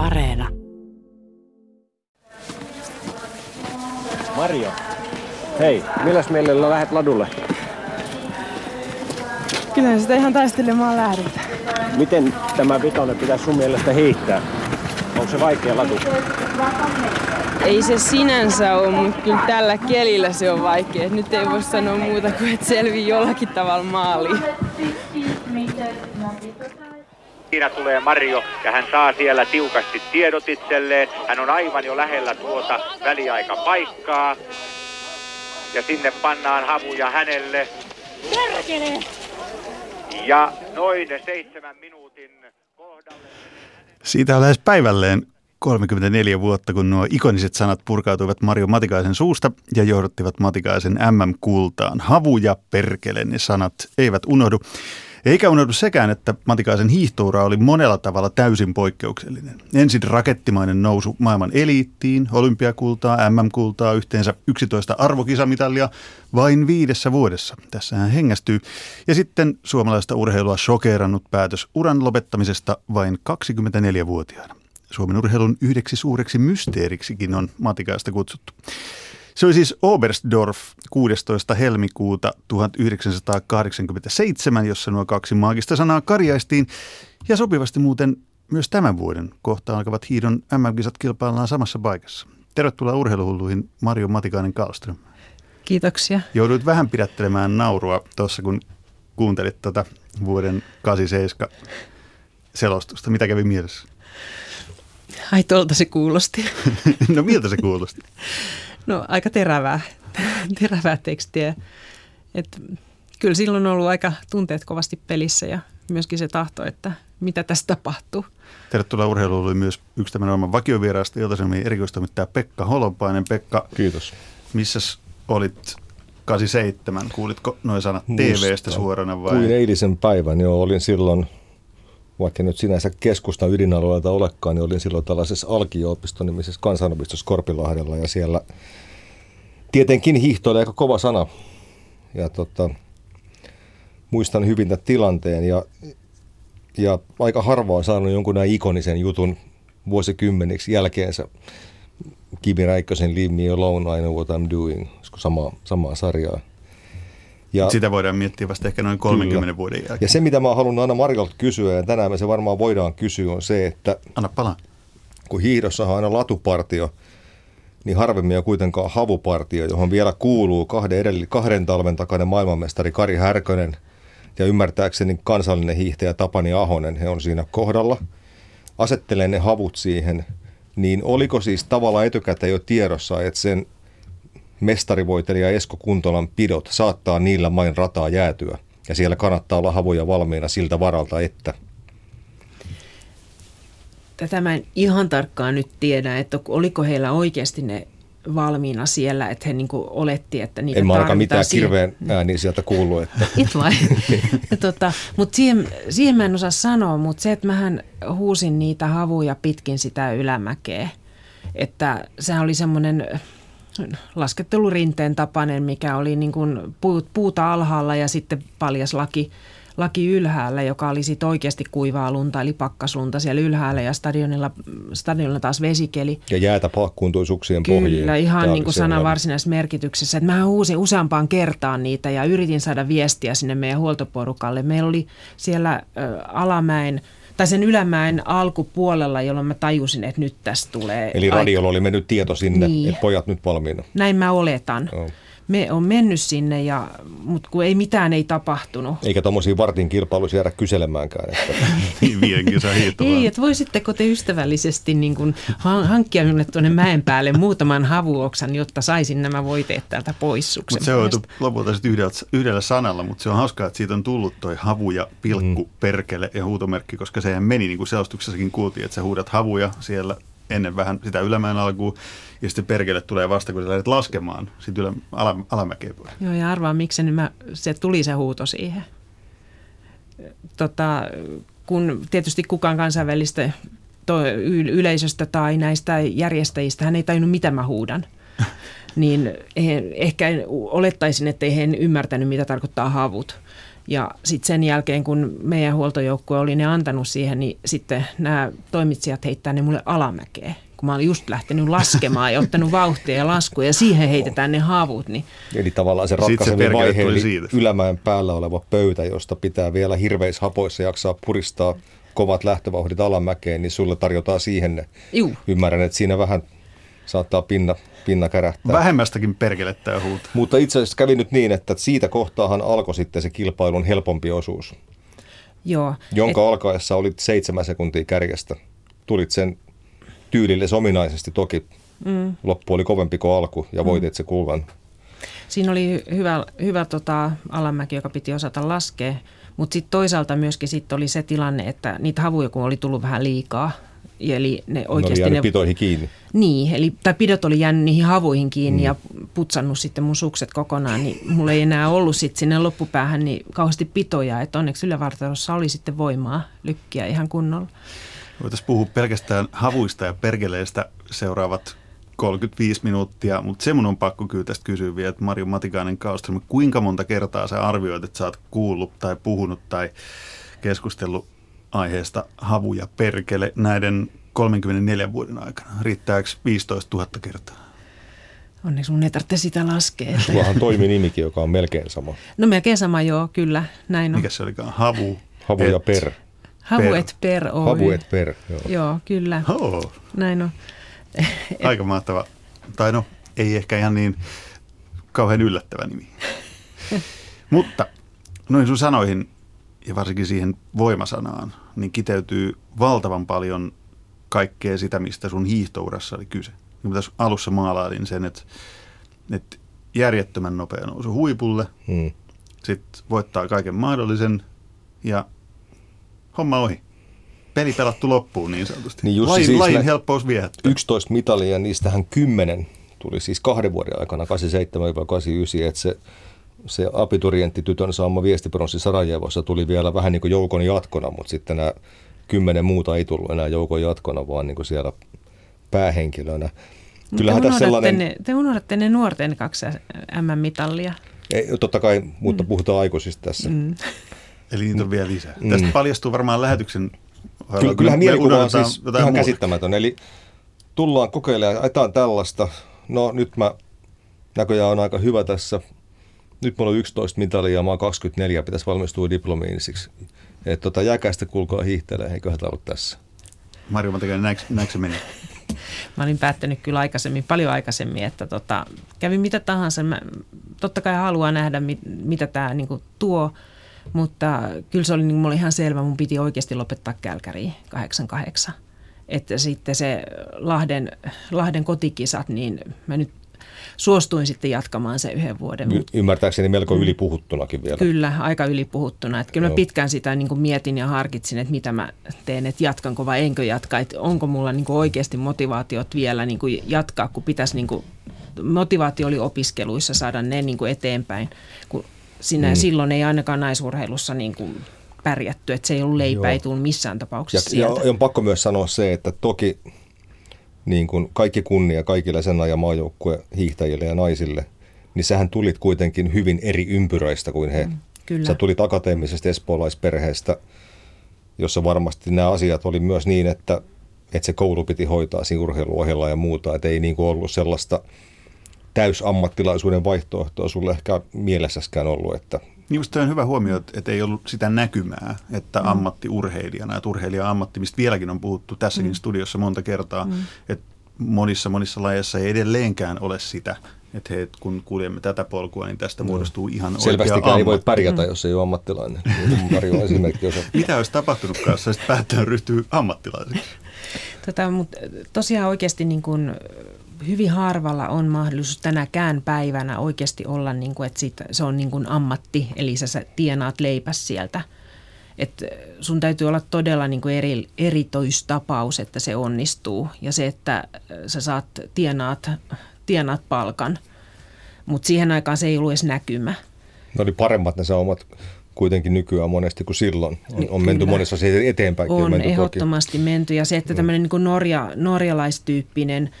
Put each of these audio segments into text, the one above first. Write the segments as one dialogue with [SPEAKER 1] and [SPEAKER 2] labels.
[SPEAKER 1] Areena.
[SPEAKER 2] Mario, hei, milläs mielellä lähdet ladulle?
[SPEAKER 3] Kyllä sitä ihan taistelemaan lähdetään.
[SPEAKER 2] Miten tämä vitonen pitäisi sun mielestä hiihtää? Onko se vaikea latu?
[SPEAKER 3] Ei se sinänsä ole, mutta kyllä tällä kelillä se on vaikea. Nyt ei voi sanoa muuta kuin, että selvii jollakin tavalla maaliin.
[SPEAKER 4] Siinä tulee Mario ja hän saa siellä tiukasti tiedot itselleen. Hän on aivan jo lähellä tuota väliaikapaikkaa. Ja sinne pannaan havuja hänelle.
[SPEAKER 5] Perkele!
[SPEAKER 4] Ja noin seitsemän minuutin kohdalle.
[SPEAKER 6] Siitä on lähes päivälleen 34 vuotta, kun nuo ikoniset sanat purkautuivat Mario Matikaisen suusta ja johdottivat Matikaisen MM-kultaan. Havu ja perkele, ne sanat eivät unohdu. Eikä unohdu sekään, että Matikaisen hiihtoura oli monella tavalla täysin poikkeuksellinen. Ensin rakettimainen nousu maailman eliittiin, olympiakultaa, MM-kultaa, yhteensä 11 arvokisamitalia vain viidessä vuodessa. Tässä hän hengästyy. Ja sitten suomalaista urheilua shokeerannut päätös uran lopettamisesta vain 24-vuotiaana. Suomen urheilun yhdeksi suureksi mysteeriksikin on Matikaista kutsuttu. Se oli siis Oberstdorf 16. helmikuuta 1987, jossa nuo kaksi maagista sanaa karjaistiin. Ja sopivasti muuten myös tämän vuoden kohta alkavat hiidon MM-kisat kilpaillaan samassa paikassa. Tervetuloa urheiluhulluihin Mario Matikainen Kallström.
[SPEAKER 7] Kiitoksia.
[SPEAKER 6] Jouduit vähän pidättelemään naurua tuossa, kun kuuntelit tuota vuoden 87 selostusta. Mitä kävi mielessä?
[SPEAKER 7] Ai tuolta se kuulosti.
[SPEAKER 6] no miltä se kuulosti?
[SPEAKER 7] No aika terävää, terävää tekstiä. Et, kyllä silloin on ollut aika tunteet kovasti pelissä ja myöskin se tahto, että mitä tässä tapahtuu.
[SPEAKER 6] Tervetuloa urheiluun oli myös yksi tämän ohjelman vakiovieraasta, iltaisemmin erikoistoimittaja Pekka Holopainen. Pekka,
[SPEAKER 8] Kiitos.
[SPEAKER 6] missäs olit 87? Kuulitko noin sanat TV-stä suorana vai?
[SPEAKER 8] Kuin eilisen päivän, joo, olin silloin, vaikka nyt sinänsä keskusta ydinalueelta olekaan, niin olin silloin tällaisessa alkio-opiston nimisessä kansanopistossa Korpilahdella ja siellä tietenkin hiihto oli aika kova sana. Ja tota, muistan hyvin tämän tilanteen ja, ja aika harva on saanut jonkun näin ikonisen jutun vuosikymmeniksi jälkeensä. Kimi Räikkösen Leave Me Alone, I Know What I'm Doing, sama, samaa sarjaa.
[SPEAKER 6] Ja, Sitä voidaan miettiä vasta ehkä noin 30 kyllä. vuoden jälkeen.
[SPEAKER 8] Ja se, mitä mä haluan aina Marjolta kysyä, ja tänään me se varmaan voidaan kysyä, on se, että...
[SPEAKER 6] Anna palaa.
[SPEAKER 8] Kun hiihdossa on aina latupartio, niin harvemmin on kuitenkaan havupartio, johon vielä kuuluu kahden, edelli, kahden talven takainen maailmanmestari Kari Härkönen ja ymmärtääkseni kansallinen hiihtäjä Tapani Ahonen. He on siinä kohdalla. Asettelee ne havut siihen, niin oliko siis tavallaan etukäteen jo tiedossa, että sen mestarivoitelija Esko Kuntolan pidot saattaa niillä main rataa jäätyä. Ja siellä kannattaa olla havuja valmiina siltä varalta, että –
[SPEAKER 7] tätä mä en ihan tarkkaan nyt tiedä, että oliko heillä oikeasti ne valmiina siellä, että he niin oletti, että niitä
[SPEAKER 8] En
[SPEAKER 7] mä
[SPEAKER 8] ainakaan mitään kirveen ääniä sieltä kuullut. Että.
[SPEAKER 7] It vai? tota, mutta siihen, siihen mä en osaa sanoa, mutta se, että mähän huusin niitä havuja pitkin sitä ylämäkeä, että sehän oli semmoinen laskettelurinteen tapainen, mikä oli niin kuin puuta alhaalla ja sitten paljas laki laki ylhäällä, joka oli sitten oikeasti kuivaa lunta, eli pakkaslunta siellä ylhäällä ja stadionilla, stadionilla taas vesikeli.
[SPEAKER 8] Ja jäätä pakkuuntui suksien
[SPEAKER 7] Kyllä,
[SPEAKER 8] pohjiin.
[SPEAKER 7] Kyllä, ihan niin kuin sanan varsinaisessa merkityksessä. Että mä huusin useampaan kertaan niitä ja yritin saada viestiä sinne meidän huoltoporukalle. Meillä oli siellä ä, Alamäen tai sen ylämäen alkupuolella, jolloin mä tajusin, että nyt tästä tulee.
[SPEAKER 8] Eli radiolla oli mennyt tieto sinne, niin. että pojat nyt valmiina.
[SPEAKER 7] Näin mä oletan. Oh me on mennyt sinne, ja, mutta kun ei mitään ei tapahtunut.
[SPEAKER 8] Eikä tuommoisia vartin kilpailuja jäädä kyselemäänkään. Että.
[SPEAKER 7] ei, että voisitteko te ystävällisesti niin kuin hankkia minulle tuonne mäen päälle muutaman havuoksan, jotta saisin nämä voiteet täältä pois
[SPEAKER 6] suksen Se on lopulta yhdellä, yhdellä sanalla, mutta se on hauskaa, että siitä on tullut toi havu ja pilkku, mm. perkele ja huutomerkki, koska sehän meni, niin kuin selostuksessakin kuultiin, että sä huudat havuja siellä ennen vähän sitä ylämäen alkuun ja sitten perkele tulee vasta, kun sä lähdet laskemaan sitten ylä, ala, alamäkeä
[SPEAKER 7] Joo, ja arvaa, miksi niin mä, se tuli se huuto siihen. Tota, kun tietysti kukaan kansainvälistä to, yleisöstä tai näistä järjestäjistä, hän ei tajunnut, mitä mä huudan. niin he, ehkä olettaisin, että ei he ymmärtänyt, mitä tarkoittaa havut. Ja sitten sen jälkeen, kun meidän huoltojoukkue oli ne antanut siihen, niin sitten nämä toimitsijat heittää ne mulle alamäkeen kun mä olin just lähtenyt laskemaan ja ottanut vauhtia ja laskuja ja siihen heitetään ne havut. Niin.
[SPEAKER 8] Eli tavallaan se ratkaisevin vaihe, eli ylämäen päällä oleva pöytä, josta pitää vielä hirveishapoissa jaksaa puristaa kovat lähtövauhdit alamäkeen, niin sulle tarjotaan siihen ne.
[SPEAKER 7] Juu.
[SPEAKER 8] Ymmärrän, että siinä vähän saattaa pinna, pinna kärähtää.
[SPEAKER 6] Vähemmästäkin perkelettä huuta.
[SPEAKER 8] Mutta itse asiassa kävi nyt niin, että siitä kohtaahan alkoi sitten se kilpailun helpompi osuus.
[SPEAKER 7] Joo.
[SPEAKER 8] Jonka et... alkaessa olit seitsemän sekuntia kärjestä. Tulit sen tyylille ominaisesti toki. Mm. Loppu oli kovempi kuin alku ja voitit mm. se kulman.
[SPEAKER 7] Siinä oli hyvä, hyvä tota, alamäki, joka piti osata laskea, mutta sitten toisaalta myöskin sit oli se tilanne, että niitä havuja kun oli tullut vähän liikaa, Eli ne oikeasti
[SPEAKER 8] ne,
[SPEAKER 7] ne
[SPEAKER 8] pitoihin kiinni.
[SPEAKER 7] Niin, eli tai pidot oli jäänyt niihin havuihin kiinni mm. ja putsannut sitten mun sukset kokonaan, niin mulla ei enää ollut sitten sinne loppupäähän niin kauheasti pitoja, että onneksi ylävartalossa oli sitten voimaa lykkiä ihan kunnolla.
[SPEAKER 6] Voitaisiin puhua pelkästään havuista ja perkeleistä seuraavat 35 minuuttia, mutta se mun on pakko kyllä tästä kysyä vielä, että Marjo Matikainen Kauström, kuinka monta kertaa sä arvioit, että sä oot kuullut tai puhunut tai keskustellut aiheesta havu ja perkele näiden 34 vuoden aikana? Riittääkö 15 000 kertaa?
[SPEAKER 7] Onneksi mun ei tarvitse sitä laskea.
[SPEAKER 8] Sullahan toimi nimikin, joka on melkein sama.
[SPEAKER 7] No melkein sama, joo, kyllä, näin on.
[SPEAKER 6] Mikä se olikaan? Havu?
[SPEAKER 8] Havu et. ja per.
[SPEAKER 7] Havu et per Oy.
[SPEAKER 8] Havu et per, joo.
[SPEAKER 7] Joo, kyllä.
[SPEAKER 6] Oh.
[SPEAKER 7] Näin on.
[SPEAKER 6] Aika mahtava. Tai no, ei ehkä ihan niin kauhean yllättävä nimi. Mutta noin sun sanoihin ja varsinkin siihen voimasanaan, niin kiteytyy valtavan paljon kaikkea sitä, mistä sun hiihtourassa oli kyse. Niin tässä alussa maalailin sen, että, että järjettömän nopea nousu huipulle, hmm. sitten voittaa kaiken mahdollisen ja homma ohi. Peli pelattu loppuun niin sanotusti. Niin Jussi, lajin, siis lajin helppous viehättää.
[SPEAKER 8] 11 mitalia, niistähän 10 tuli siis kahden vuoden aikana, 87-89, että se, se abiturienttitytön saama viestipronssi Sarajevossa tuli vielä vähän niin kuin joukon jatkona, mutta sitten nämä kymmenen muuta ei tullut enää joukon jatkona, vaan niin kuin siellä päähenkilönä.
[SPEAKER 7] Kyllähän te, sellainen... ne, te unohdatte ne nuorten kaksi M-mitallia.
[SPEAKER 8] Ei, totta kai, mutta mm. puhutaan aikuisista tässä. Mm.
[SPEAKER 6] Eli niitä on vielä lisää. Mm. Tästä paljastuu varmaan lähetyksen
[SPEAKER 8] Kyllä, kyllähän mielikuva on siis ihan muuta. käsittämätön. Eli tullaan kokeilemaan, ajetaan tällaista. No nyt mä näköjään on aika hyvä tässä. Nyt mulla on 11 mitalia ja mä oon 24, pitäisi valmistua diplomiinisiksi. Että tota, jäkäistä kulkaa hiihtelee, eiköhän tämä ollut tässä.
[SPEAKER 6] Marjo Matikainen, näetkö, näetkö se meni?
[SPEAKER 7] Mä olin päättänyt kyllä aikaisemmin, paljon aikaisemmin, että tota, kävi mitä tahansa. Mä totta kai haluan nähdä, mit, mitä tämä niinku tuo, mutta kyllä se oli niin mulle ihan selvä, mun piti oikeasti lopettaa Kälkäriin 88. Että sitten se Lahden, Lahden kotikisat, niin mä nyt suostuin sitten jatkamaan se yhden vuoden. Y-
[SPEAKER 8] ymmärtääkseni melko mm. ylipuhuttunakin vielä.
[SPEAKER 7] Kyllä, aika ylipuhuttuna. Että kyllä mä pitkään sitä niin kuin mietin ja harkitsin, että mitä mä teen, että jatkanko vai enkö jatka. Että onko mulla niin kuin oikeasti motivaatiot vielä niin kuin jatkaa, kun pitäisi niin kuin, motivaatio oli opiskeluissa saada ne niin kuin eteenpäin, kun sinä, mm. silloin ei ainakaan naisurheilussa niin kuin pärjätty, että se ei ollut leipä, Joo. ei tullut missään tapauksessa
[SPEAKER 8] ja, ja on pakko myös sanoa se, että toki niin kuin kaikki kunnia kaikille sen ajan maajoukkue hiihtäjille ja naisille, niin sähän tulit kuitenkin hyvin eri ympyröistä kuin he. Mm,
[SPEAKER 7] kyllä.
[SPEAKER 8] Sä tulit akateemisesta espoolaisperheestä, jossa varmasti nämä asiat oli myös niin, että, että se koulu piti hoitaa siinä urheiluohjella ja muuta, että ei niin kuin ollut sellaista – täysammattilaisuuden vaihtoehtoa sulle ehkä mielessäskään ollut. Että
[SPEAKER 6] Minusta on hyvä huomio, että ei ollut sitä näkymää, että mm. ammattiurheilijana, että urheilija-ammatti, mistä vieläkin on puhuttu tässäkin mm. studiossa monta kertaa, mm. että monissa monissa lajeissa ei edelleenkään ole sitä, että hei, kun kuljemme tätä polkua, niin tästä no. muodostuu ihan
[SPEAKER 8] Selvästikään ei voi pärjätä, mm. jos ei ole ammattilainen. Niin esimerkki osa.
[SPEAKER 6] Mitä olisi tapahtunut kanssa, että päättäjä ryhtyy ammattilaiseksi?
[SPEAKER 7] Tota, mutta tosiaan oikeasti niin kuin hyvin harvalla on mahdollisuus tänäkään päivänä oikeasti olla, niin kuin, että siitä, se on niin kuin ammatti, eli sä, sä tienaat leipäs sieltä. Et sun täytyy olla todella niin kuin eri, eritoistapaus, että se onnistuu. Ja se, että sä saat tienaat, tienaat palkan, mutta siihen aikaan se ei ollut edes näkymä.
[SPEAKER 8] Ne oli paremmat ne saumat kuitenkin nykyään monesti kuin silloin. On, on menty monessa eteenpäin.
[SPEAKER 7] On,
[SPEAKER 8] on menty
[SPEAKER 7] ehdottomasti toki. menty. Ja se, että tämmöinen niin norja, norjalaistyyppinen –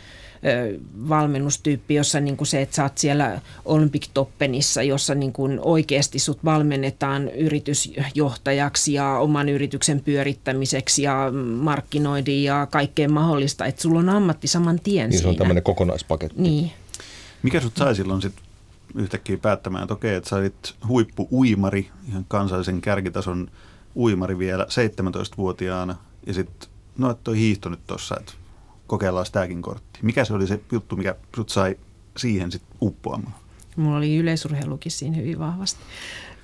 [SPEAKER 7] valmennustyyppi, jossa niin kuin se, että sä oot siellä Olympic Toppenissa, jossa niin kuin oikeasti sut valmennetaan yritysjohtajaksi ja oman yrityksen pyörittämiseksi ja markkinointiin ja kaikkeen mahdollista, että sulla on ammatti saman tien
[SPEAKER 8] Niin se
[SPEAKER 7] siinä.
[SPEAKER 8] on tämmöinen kokonaispaketti.
[SPEAKER 7] Niin.
[SPEAKER 6] Mikä sut sai silloin sit yhtäkkiä päättämään, että okei, että sä olit huippu-uimari, ihan kansallisen kärkitason uimari vielä 17-vuotiaana ja sitten, no että toi hiihto nyt tossa, että kokeillaan sitäkin kortti. Mikä se oli se juttu, mikä sut sai siihen sitten uppoamaan?
[SPEAKER 7] Mulla oli yleisurheilukin siinä hyvin vahvasti.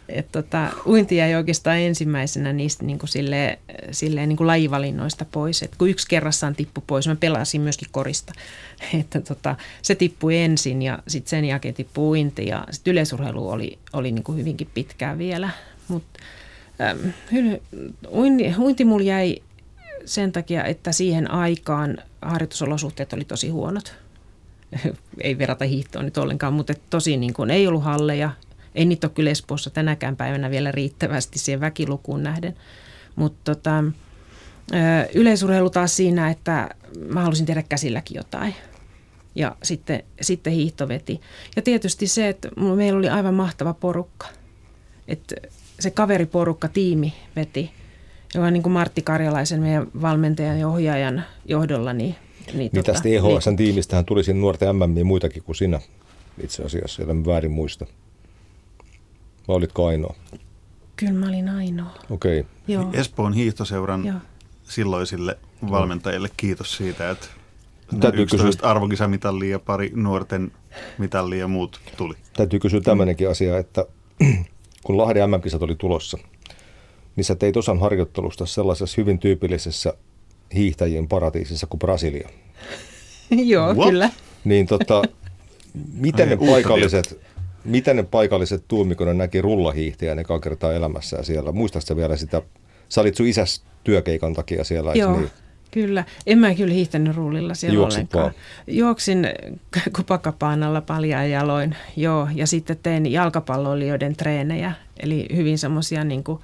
[SPEAKER 7] Et tota, uinti jäi oikeastaan ensimmäisenä niistä niin kuin silleen, silleen niin kuin lajivalinnoista pois. Et kun yksi kerrassaan tippui pois, mä pelasin myöskin korista. Että tota, se tippui ensin ja sitten sen jälkeen tippui uinti ja sitten yleisurheilu oli, oli niin kuin hyvinkin pitkään vielä. Mutta uinti, uinti mulla jäi sen takia, että siihen aikaan harjoitusolosuhteet oli tosi huonot. ei verrata hiihtoon nyt ollenkaan, mutta tosi niin kuin, ei ollut halleja. Ei niitä ole kyllä Espoossa tänäkään päivänä vielä riittävästi siihen väkilukuun nähden. Mutta tota, yleisurheilu taas siinä, että mä halusin tehdä käsilläkin jotain. Ja sitten, sitten hiihto veti. Ja tietysti se, että meillä oli aivan mahtava porukka. Että se kaveriporukka, tiimi veti, joka niin kuin Martti Karjalaisen, meidän valmentajan ja ohjaajan johdolla, niin niin,
[SPEAKER 8] niin tästä EHSn niin. tiimistähän tuli nuorten MM muitakin kuin sinä itse asiassa, joten väärin muista. Vai olitko ainoa?
[SPEAKER 7] Kyllä mä olin ainoa.
[SPEAKER 8] Okei. Okay.
[SPEAKER 6] Joo. Espoon hiihtoseuran Joo. silloisille valmentajille kiitos siitä, että Täytyy 11 kysyä, arvokisamitalia ja pari nuorten mitallia ja muut tuli.
[SPEAKER 8] Täytyy kysyä tämmöinenkin asia, että kun Lahden MM-kisat oli tulossa, niin sä teit osan harjoittelusta sellaisessa hyvin tyypillisessä hiihtäjien paratiisissa kuin Brasilia.
[SPEAKER 7] Joo, What? kyllä.
[SPEAKER 8] Niin tota, miten, ne paikalliset, miten ne paikalliset tuumikon ne näki rullahiihtäjän ekaa kertaa elämässään siellä? Muistatko vielä sitä? Sä olit sun isäs työkeikan takia siellä,
[SPEAKER 7] Joo.
[SPEAKER 8] Niin?
[SPEAKER 7] Kyllä. En mä kyllä hiihtänyt rullilla siellä
[SPEAKER 8] Juoksit
[SPEAKER 7] ollenkaan.
[SPEAKER 8] vaan.
[SPEAKER 7] Juoksin kupakapaanalla paljaan jaloin, joo. Ja sitten tein jalkapalloilijoiden treenejä, eli hyvin semmoisia niin kuin,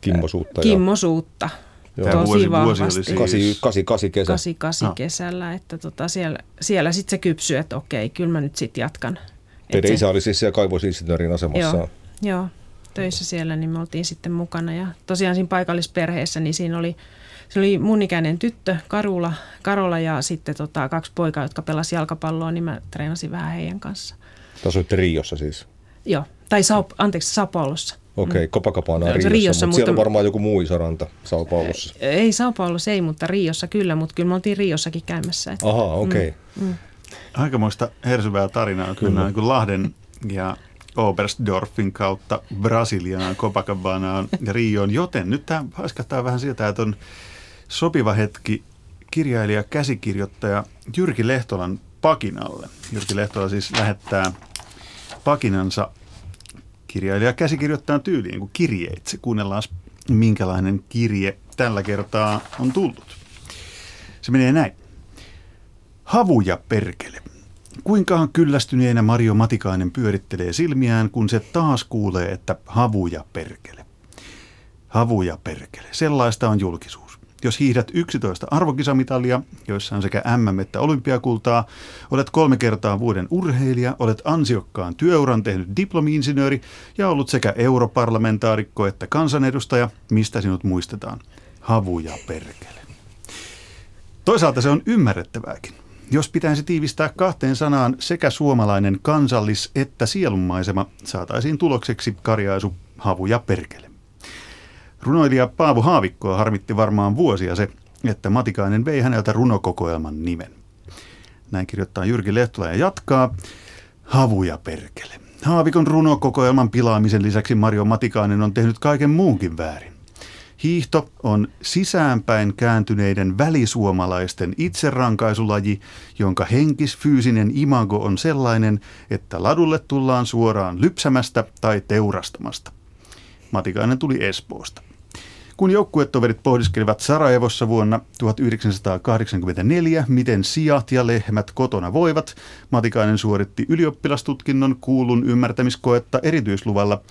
[SPEAKER 8] Kimmosuutta.
[SPEAKER 7] kimmosuutta.
[SPEAKER 6] Tämä
[SPEAKER 7] Tosi
[SPEAKER 6] vuosi, vuosi oli
[SPEAKER 7] vahvasti.
[SPEAKER 6] siis...
[SPEAKER 8] 88 kesä.
[SPEAKER 7] 88
[SPEAKER 6] No.
[SPEAKER 7] kesällä, että tota siellä, siellä sitten se kypsy, että okei, kyllä mä nyt sitten jatkan. Et
[SPEAKER 8] Teidän
[SPEAKER 7] se-
[SPEAKER 8] isä oli siis siellä kaivosinsinöörin asemassa.
[SPEAKER 7] Joo, joo, töissä siellä, niin me oltiin sitten mukana. Ja tosiaan siinä paikallisperheessä, niin siinä oli, se oli mun ikäinen tyttö, Karula, Karola ja sitten tota, kaksi poikaa, jotka pelasi jalkapalloa, niin mä treenasin vähän heidän kanssa.
[SPEAKER 8] Tässä olitte Riossa siis.
[SPEAKER 7] Joo, tai Sao, anteeksi, Sao Paulossa.
[SPEAKER 8] Okei, okay, Copacabana on Riossa,
[SPEAKER 7] Riossa,
[SPEAKER 8] mutta siellä on varmaan joku muu iso ranta Sao Paulossa.
[SPEAKER 7] Ei Sao Paulossa, ei, mutta Riossa kyllä, mutta kyllä me oltiin Riossakin käymässä. Että,
[SPEAKER 8] Ahaa, okei. Okay.
[SPEAKER 6] Aikamoista hersyvää tarinaa, että mennään niin Lahden ja Oberstdorfin kautta Brasiliaan, Copacabanaan ja Rioon, joten nyt tämä haiskahtaa vähän siltä, että on sopiva hetki kirjailija, käsikirjoittaja Jyrki Lehtolan pakinalle. Jyrki Lehtola siis lähettää pakinansa kirjailija käsikirjoittajan tyyliin kuin kirjeitse. Kuunnellaan minkälainen kirje tällä kertaa on tullut. Se menee näin. Havuja perkele. Kuinkahan kyllästyneenä Mario Matikainen pyörittelee silmiään, kun se taas kuulee, että havuja perkele. Havuja perkele. Sellaista on julkisuus. Jos hiihdät 11 arvokisamitalia, joissa on sekä MM- että olympiakultaa, olet kolme kertaa vuoden urheilija, olet ansiokkaan työuran tehnyt diplomi-insinööri ja ollut sekä europarlamentaarikko että kansanedustaja, mistä sinut muistetaan? Havuja perkele. Toisaalta se on ymmärrettävääkin. Jos pitäisi tiivistää kahteen sanaan sekä suomalainen kansallis- että sielunmaisema, saataisiin tulokseksi karjaisu havuja perkele. Runoilija Paavo Haavikkoa harmitti varmaan vuosia se, että Matikainen vei häneltä runokokoelman nimen. Näin kirjoittaa Jyrki Lehtola ja jatkaa. Havuja perkele. Haavikon runokokoelman pilaamisen lisäksi Mario Matikainen on tehnyt kaiken muunkin väärin. Hiihto on sisäänpäin kääntyneiden välisuomalaisten itserankaisulaji, jonka henkis-fyysinen imago on sellainen, että ladulle tullaan suoraan lypsämästä tai teurastamasta. Matikainen tuli Espoosta. Kun joukkuetoverit pohdiskelivat Sarajevossa vuonna 1984, miten sijat ja lehmät kotona voivat, Matikainen suoritti ylioppilastutkinnon kuulun ymmärtämiskoetta erityisluvalla,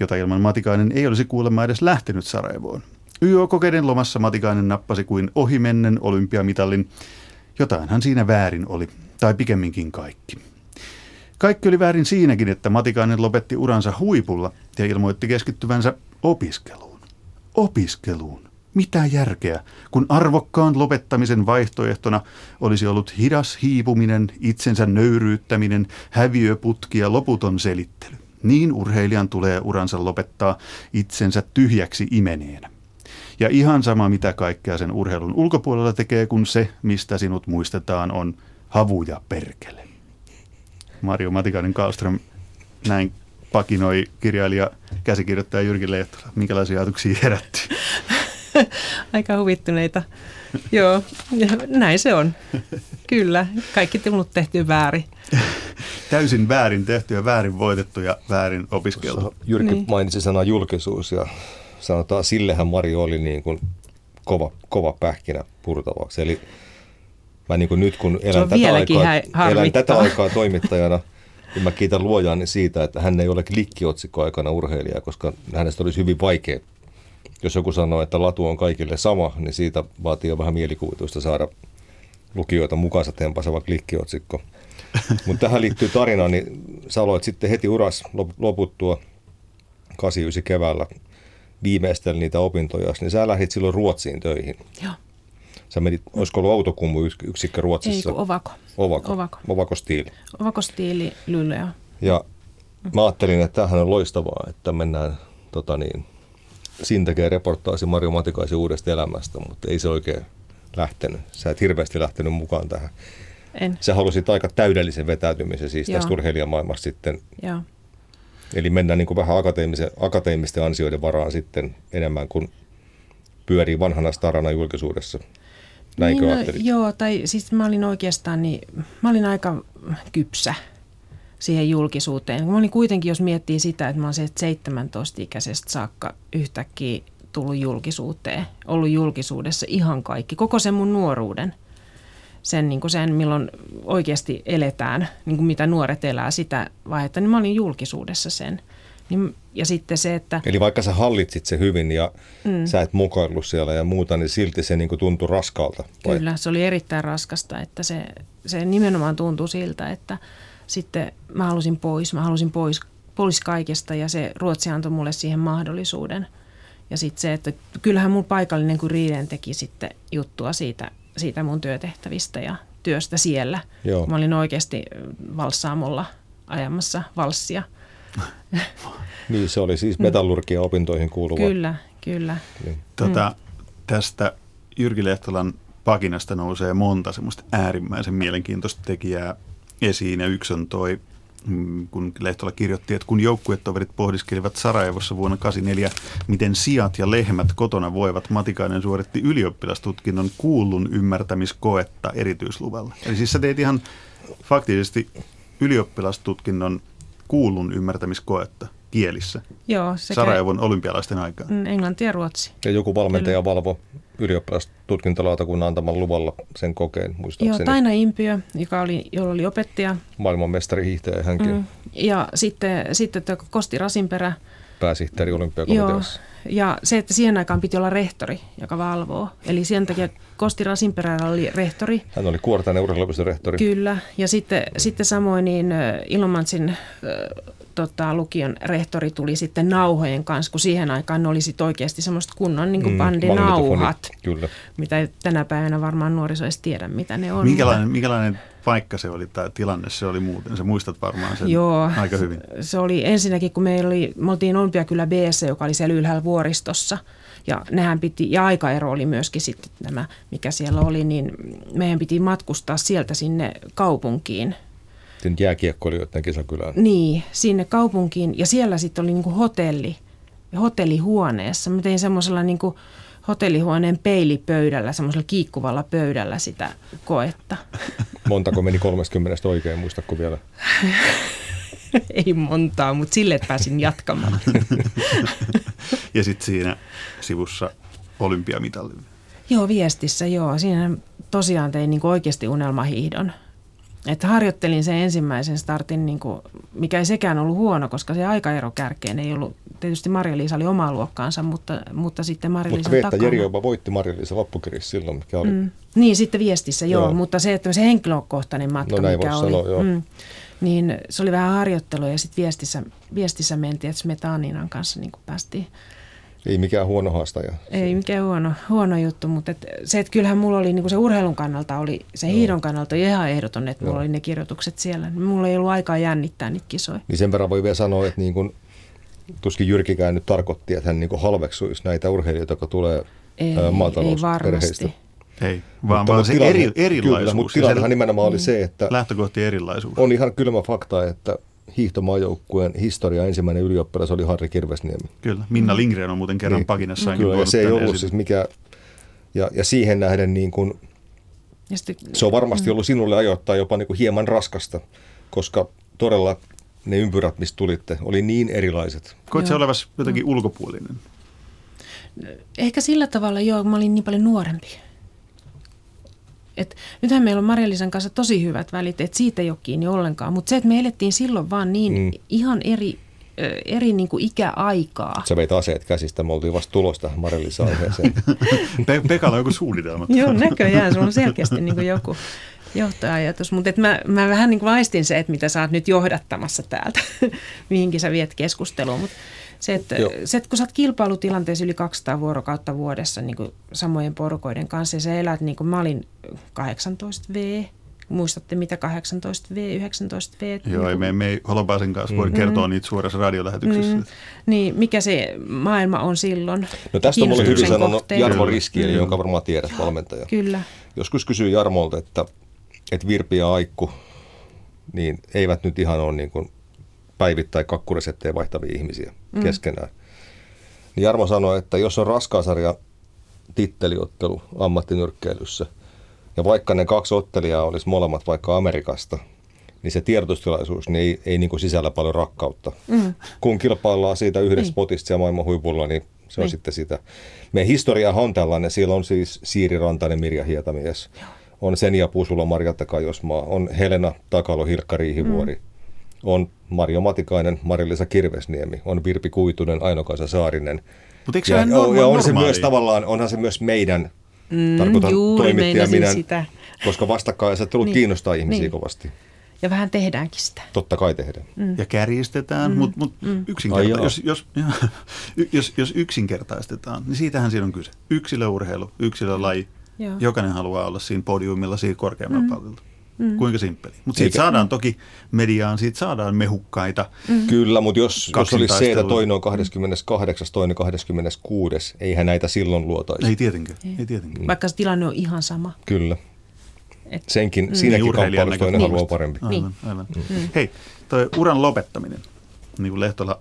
[SPEAKER 6] jota ilman Matikainen ei olisi kuulemma edes lähtenyt Sarajevoon. YO-kokeiden lomassa Matikainen nappasi kuin ohimennen olympiamitalin, Jotainhan siinä väärin oli, tai pikemminkin kaikki. Kaikki oli väärin siinäkin, että Matikainen lopetti uransa huipulla ja ilmoitti keskittyvänsä opiskeluun. Opiskeluun. Mitä järkeä, kun arvokkaan lopettamisen vaihtoehtona olisi ollut hidas hiipuminen, itsensä nöyryyttäminen, häviöputki ja loputon selittely. Niin urheilijan tulee uransa lopettaa itsensä tyhjäksi imeneenä. Ja ihan sama mitä kaikkea sen urheilun ulkopuolella tekee, kun se, mistä sinut muistetaan, on havuja perkele. Mario Matikainen Kallström näin pakinoi kirjailija käsikirjoittaja Jyrki Lehtola. Minkälaisia ajatuksia herätti?
[SPEAKER 7] Aika huvittuneita. Joo, ja näin se on. Kyllä, kaikki tullut tehty väärin.
[SPEAKER 6] Täysin väärin tehty ja väärin voitettu ja väärin opiskeltu.
[SPEAKER 8] Jyrki niin. mainitsi sana julkisuus ja sanotaan sillehän Mario oli niin kuin kova, kova pähkinä purtavaksi. Eli mä niin kuin nyt kun elän tätä, aikaa, elän tätä aikaa toimittajana, niin mä kiitän luojaan siitä, että hän ei ole klikkiotsikko aikana urheilija, koska hänestä olisi hyvin vaikea. Jos joku sanoo, että latu on kaikille sama, niin siitä vaatii jo vähän mielikuvitusta saada lukijoita mukaansa tempaseva klikkiotsikko. Mutta tähän liittyy tarina, niin sä aloit sitten heti uras loputtua 89 keväällä viimeistellä niitä opintoja, niin sä lähdit silloin Ruotsiin töihin.
[SPEAKER 7] Joo.
[SPEAKER 8] Sä menit, olisiko ollut autokummu yksikkö Ruotsissa?
[SPEAKER 7] Ei, Ovako.
[SPEAKER 8] Ovako. Ovako. Ovako stiili.
[SPEAKER 7] Ovako stiili, Lylleä.
[SPEAKER 8] Ja mä ajattelin, että tämähän on loistavaa, että mennään tota niin, siinä tekee reportaasi Mario Matikaisen uudesta elämästä, mutta ei se oikein lähtenyt. Sä et hirveästi lähtenyt mukaan tähän.
[SPEAKER 7] En.
[SPEAKER 8] Sä halusit aika täydellisen vetäytymisen siis Joo. tästä urheilijamaailmasta sitten.
[SPEAKER 7] Joo.
[SPEAKER 8] Eli mennään niin kuin vähän akateemisen, akateemisten ansioiden varaan sitten enemmän kuin pyörii vanhana starana julkisuudessa. Näinkö niin, no,
[SPEAKER 7] Joo, tai siis mä olin oikeastaan, niin mä olin aika kypsä siihen julkisuuteen. Mä olin kuitenkin, jos miettii sitä, että mä olen 17-ikäisestä saakka yhtäkkiä tullut julkisuuteen, ollut julkisuudessa ihan kaikki, koko sen mun nuoruuden. Sen, niin kuin sen milloin oikeasti eletään, niin kuin mitä nuoret elää sitä vaihetta, niin mä olin julkisuudessa sen. Niin, ja sitten se, että...
[SPEAKER 8] Eli vaikka sä hallitsit se hyvin ja mm. sä et mukaillut siellä ja muuta, niin silti se niin kuin tuntui raskalta.
[SPEAKER 7] Vai? Kyllä, se oli erittäin raskasta, että se, se nimenomaan tuntui siltä, että sitten mä halusin pois, mä halusin pois, pois kaikesta ja se Ruotsi antoi mulle siihen mahdollisuuden. Ja sitten se, että kyllähän mun paikallinen kun Riiden teki sitten juttua siitä, siitä mun työtehtävistä ja työstä siellä. Joo. Mä olin oikeasti valssaamolla ajamassa valssia.
[SPEAKER 8] niin, se oli siis metallurgia opintoihin kuuluva.
[SPEAKER 7] Kyllä, kyllä.
[SPEAKER 6] Niin. Tota, mm. Tästä Jyrki Lehtolan pakinasta nousee monta semmoista äärimmäisen mielenkiintoista tekijää esiin ja yksi on toi, mm, kun Lehtola kirjoitti, että kun joukkuetoverit pohdiskelivat Sarajevossa vuonna 1984, miten sijat ja lehmät kotona voivat, Matikainen suoritti ylioppilastutkinnon kuullun ymmärtämiskoetta erityisluvalla. Eli siis sä teit ihan faktisesti ylioppilastutkinnon kuullun ymmärtämiskoetta kielissä.
[SPEAKER 7] Joo,
[SPEAKER 6] sekä Sarajevon olympialaisten aikaan.
[SPEAKER 7] Mm, englanti ja ruotsi.
[SPEAKER 8] Ja joku valmentaja valvo ylioppilastutkintolautakunnan antaman luvalla sen kokeen, muistaakseni.
[SPEAKER 7] Joo, Taina Impiö, joka oli, jolla oli opettaja.
[SPEAKER 8] Maailmanmestari hiihtäjä hänkin. Mm.
[SPEAKER 7] Ja sitten, sitten Kosti Rasinperä.
[SPEAKER 8] Pääsihteeri olympiakomiteassa.
[SPEAKER 7] Joo, ja se, että siihen aikaan piti olla rehtori, joka valvoo. Eli sen takia Kosti Rasinperällä oli rehtori.
[SPEAKER 8] Hän oli Kuortainen urheilupiston rehtori.
[SPEAKER 7] Kyllä, ja sitten, sitten samoin niin Ilomantsin tota, lukion rehtori tuli sitten nauhojen kanssa, kun siihen aikaan ne oli sitten oikeasti semmoista kunnon niin kuin mm, bandinauhat,
[SPEAKER 8] kyllä.
[SPEAKER 7] mitä tänä päivänä varmaan nuoriso edes tiedä, mitä ne on.
[SPEAKER 6] Minkälainen, minkälainen paikka se oli tai tilanne se oli muuten? Sä muistat varmaan sen Joo, aika hyvin.
[SPEAKER 7] Se oli ensinnäkin, kun meillä oli, me oltiin Olympiakylä B, joka oli siellä ylhäällä vuoristossa, ja nehän piti, ja aikaero oli myöskin sitten nämä, mikä siellä oli, niin meidän piti matkustaa sieltä sinne kaupunkiin
[SPEAKER 8] sitten jääkiekkoilijoiden kisakylään.
[SPEAKER 7] Niin, sinne kaupunkiin. Ja siellä sitten oli niinku hotelli, hotellihuoneessa. Mä tein semmoisella niinku hotellihuoneen peilipöydällä, semmoisella kiikkuvalla pöydällä sitä koetta.
[SPEAKER 8] Montako meni 30 oikein, muistatko vielä?
[SPEAKER 7] Ei montaa, mutta sille pääsin jatkamaan.
[SPEAKER 6] ja sitten siinä sivussa olympiamitalli.
[SPEAKER 7] Joo, viestissä joo. Siinä tosiaan tein niin oikeasti unelmahiihdon että harjoittelin sen ensimmäisen startin, niin kuin, mikä ei sekään ollut huono, koska se aikaero kärkeen ei ollut, tietysti Marja-Liisa oli omaa luokkaansa, mutta, mutta sitten Marja-Liisan
[SPEAKER 8] Mutta Veetta jopa voitti Marja-Liisa vappukirjassa silloin, mikä oli mm.
[SPEAKER 7] Niin, sitten viestissä, joo,
[SPEAKER 8] Joo.
[SPEAKER 7] mutta se, että se henkilökohtainen matka,
[SPEAKER 8] No näin
[SPEAKER 7] mikä oli,
[SPEAKER 8] sanoa, joo.
[SPEAKER 7] niin se oli vähän harjoittelua ja sitten viestissä, viestissä mentiin, että Smetaninan kanssa niin kuin päästiin
[SPEAKER 8] ei mikään huono haastaja.
[SPEAKER 7] Ei mikään huono, huono juttu, mutta et se, että kyllähän mulla oli niin se urheilun kannalta, oli, se hiidon kannalta ihan ehdoton, että mulla
[SPEAKER 8] Joo.
[SPEAKER 7] oli ne kirjoitukset siellä. Mulla ei ollut aikaa jännittää niitä kisoja.
[SPEAKER 8] Niin sen verran voi vielä sanoa, että niin kuin, tuskin Jyrkikään nyt tarkoitti, että hän niin kuin halveksuisi näitä urheilijoita, jotka tulee
[SPEAKER 7] Ei,
[SPEAKER 8] ää,
[SPEAKER 7] ei
[SPEAKER 8] maatalousperheistä.
[SPEAKER 7] varmasti.
[SPEAKER 6] Ei, vaan,
[SPEAKER 8] Mutta-
[SPEAKER 6] vaan
[SPEAKER 8] mutta
[SPEAKER 6] se
[SPEAKER 8] tilanne-
[SPEAKER 6] eri, erilaisuus.
[SPEAKER 8] Kyllä, mutta tilannehan nimenomaan oli se, että
[SPEAKER 6] Lähtökohtien erilaisuus.
[SPEAKER 8] on ihan kylmä fakta, että hiihtomaajoukkueen historia ensimmäinen ylioppilas oli Harri Kirvesniemi.
[SPEAKER 6] Kyllä. Minna Lindgren on muuten kerran
[SPEAKER 8] Niin.
[SPEAKER 6] pakinassaankin
[SPEAKER 8] Kyllä, ja se ei ollut
[SPEAKER 6] esille.
[SPEAKER 8] siis mikä, ja, ja siihen nähden niin kuin,
[SPEAKER 7] Ja sitten,
[SPEAKER 8] se on varmasti ollut sinulle ajoittaa jopa niin kuin hieman raskasta, koska todella ne ympyrät, mistä tulitte, oli niin erilaiset.
[SPEAKER 6] Koit se
[SPEAKER 7] Joo.
[SPEAKER 6] olevas jotenkin ulkopuolinen?
[SPEAKER 7] ehkä sillä tavalla joo, mä olin niin paljon nuorempi. Et nythän meillä on Marja-Liisan kanssa tosi hyvät välit, että siitä ei ole kiinni ollenkaan. Mutta se, että me elettiin silloin vaan niin
[SPEAKER 8] Mm.
[SPEAKER 7] ihan eri, eri niin kuin ikäaikaa.
[SPEAKER 8] Sä veit aseet käsistä, me oltiin vasta tulosta Marellisa aiheeseen.
[SPEAKER 6] Pe- Pekalla on joku suunnitelma.
[SPEAKER 7] Joo, näköjään. Sulla on selkeästi niin kuin joku johtoajatus. Mutta mä, mä vähän niin kuin aistin se, että mitä sä oot nyt johdattamassa täältä, mihinkin sä viet keskustelua. Mutta se, että,
[SPEAKER 8] Joo.
[SPEAKER 7] se, että kun sä oot kilpailutilanteessa yli 200 vuorokautta vuodessa niin kuin samojen porukoiden kanssa ja sä elät niin kuin mä olin 18V, muistatte mitä 18V, 19V?
[SPEAKER 6] Joo, ei, me, me ei Holopaisen kanssa voi kertoa niitä suorassa radiolähetyksessä.
[SPEAKER 7] Mm, niin, mikä se maailma on silloin?
[SPEAKER 8] No tästä on mulle hyvin sanonut. Jarmo
[SPEAKER 6] Kyllä.
[SPEAKER 8] Riskieli, jonka varmaan tiedät valmentaja.
[SPEAKER 7] Kyllä.
[SPEAKER 8] Joskus kysyin Jarmolta, että, että Virpi ja Aikku, niin eivät nyt ihan ole niin kuin päivittäin kakkuresettejä vaihtavia ihmisiä mm. keskenään. Niin Jarmo sanoi, että jos on raskaasarja titteliottelu ammattinyrkkeilyssä, ja vaikka ne kaksi ottelijaa olisi molemmat vaikka Amerikasta, niin se tiedotustilaisuus niin ei, ei niin kuin sisällä paljon rakkautta. Mm. Kun kilpaillaan siitä yhdestä
[SPEAKER 7] Niin.
[SPEAKER 8] spotista ja maailman huipulla, niin se on
[SPEAKER 7] Niin.
[SPEAKER 8] sitten sitä. Meidän historiahan on tällainen. Siellä on siis Siiri Rantanen, Mirja Hietamies. On Senia Pusula, Marjatta Kajosmaa. On Helena Takalo, Hilkka Riihivuori. Mm. On Marjo Matikainen, Marilisa Kirvesniemi. On Virpi Kuitunen, Aino-Kaisa Saarinen.
[SPEAKER 6] Mutta eikö se
[SPEAKER 8] Ja,
[SPEAKER 6] ihan
[SPEAKER 8] ja on se myös tavallaan, onhan se myös meidän, mm,
[SPEAKER 7] Mm,
[SPEAKER 8] tarkoitan
[SPEAKER 7] juuri
[SPEAKER 8] toimittaja minä,
[SPEAKER 7] sitä.
[SPEAKER 8] koska vastakkainasettelu
[SPEAKER 7] Niin.
[SPEAKER 8] kiinnostaa ihmisiä
[SPEAKER 7] Niin.
[SPEAKER 8] kovasti.
[SPEAKER 7] Ja vähän tehdäänkin sitä.
[SPEAKER 8] Totta kai tehdään.
[SPEAKER 7] Mm.
[SPEAKER 6] Ja kärjistetään, mm. mutta mut
[SPEAKER 8] Ai
[SPEAKER 6] yksinkerta- jos, jos, jos, jos yksinkertaistetaan, niin siitähän siinä on kyse. Yksilöurheilu, yksilölaji.
[SPEAKER 7] Joo.
[SPEAKER 6] Jokainen haluaa olla siinä podiumilla, siinä korkeammalla mm. palkilla. Mm. Kuinka simppeli. Mutta siitä
[SPEAKER 8] Eikä-
[SPEAKER 6] saadaan toki mediaan, siitä saadaan mehukkaita.
[SPEAKER 8] Mm. Kyllä, mutta jos, jos olisi se, että toinen on 28, toinen 26, eihän näitä silloin luotaisi.
[SPEAKER 6] Ei tietenkään, ei tietenkään.
[SPEAKER 7] Vaikka se tilanne on ihan sama.
[SPEAKER 8] Kyllä.
[SPEAKER 7] Et,
[SPEAKER 8] Senkin,
[SPEAKER 6] Niin,
[SPEAKER 8] siinäkin
[SPEAKER 6] urheilijan
[SPEAKER 8] kamppailussa toinen
[SPEAKER 6] näkökulmasta.
[SPEAKER 8] haluaa parempi.
[SPEAKER 6] Aivan, aivan. Mm. Hei, toi uran lopettaminen, niin kuin Lehtola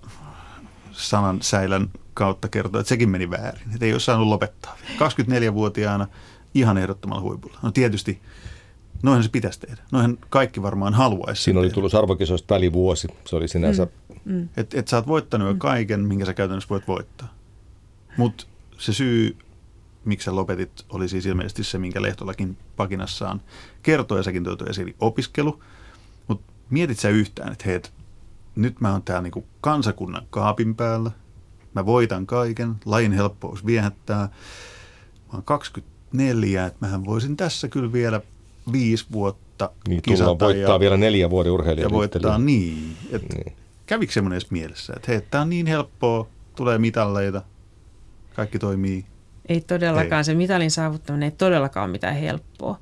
[SPEAKER 6] sanan säilän kautta kertoo, että sekin meni väärin. Että ei ole saanut lopettaa. 24-vuotiaana ihan ehdottomalla huipulla. No tietysti, noinhan se pitäisi tehdä. Noinhan kaikki varmaan haluaisi.
[SPEAKER 8] Siinä oli
[SPEAKER 6] tehdä.
[SPEAKER 8] tullut arvokisoista välivuosi. Se oli sinänsä, mm.
[SPEAKER 6] Että et sä oot voittanut jo kaiken, minkä sä käytännössä voit voittaa. Mutta se syy, miksi sä lopetit, oli siis ilmeisesti se, minkä Lehtolakin pakinassaan kertoi, ja säkin toit esille opiskelu. Mutta mietit sä yhtään, että hei, et nyt mä oon täällä niinku kansakunnan kaapin päällä, mä voitan kaiken, lajin helppous viehättää. Mä oon 24, että mähän voisin tässä kyllä vielä viisi vuotta
[SPEAKER 8] niin tullaan
[SPEAKER 6] kisata
[SPEAKER 8] voittaa
[SPEAKER 6] ja,
[SPEAKER 8] vielä neljä vuoden
[SPEAKER 6] ja
[SPEAKER 8] urheilijan
[SPEAKER 6] voittaa niin. Et
[SPEAKER 8] Niin.
[SPEAKER 6] Kävikö semmoinen edes mielessä, että hei, tää on niin helppoa, tulee mitalleita, kaikki toimii.
[SPEAKER 7] Ei todellakaan,
[SPEAKER 6] Ei.
[SPEAKER 7] se mitalin saavuttaminen ei todellakaan ole mitään helppoa.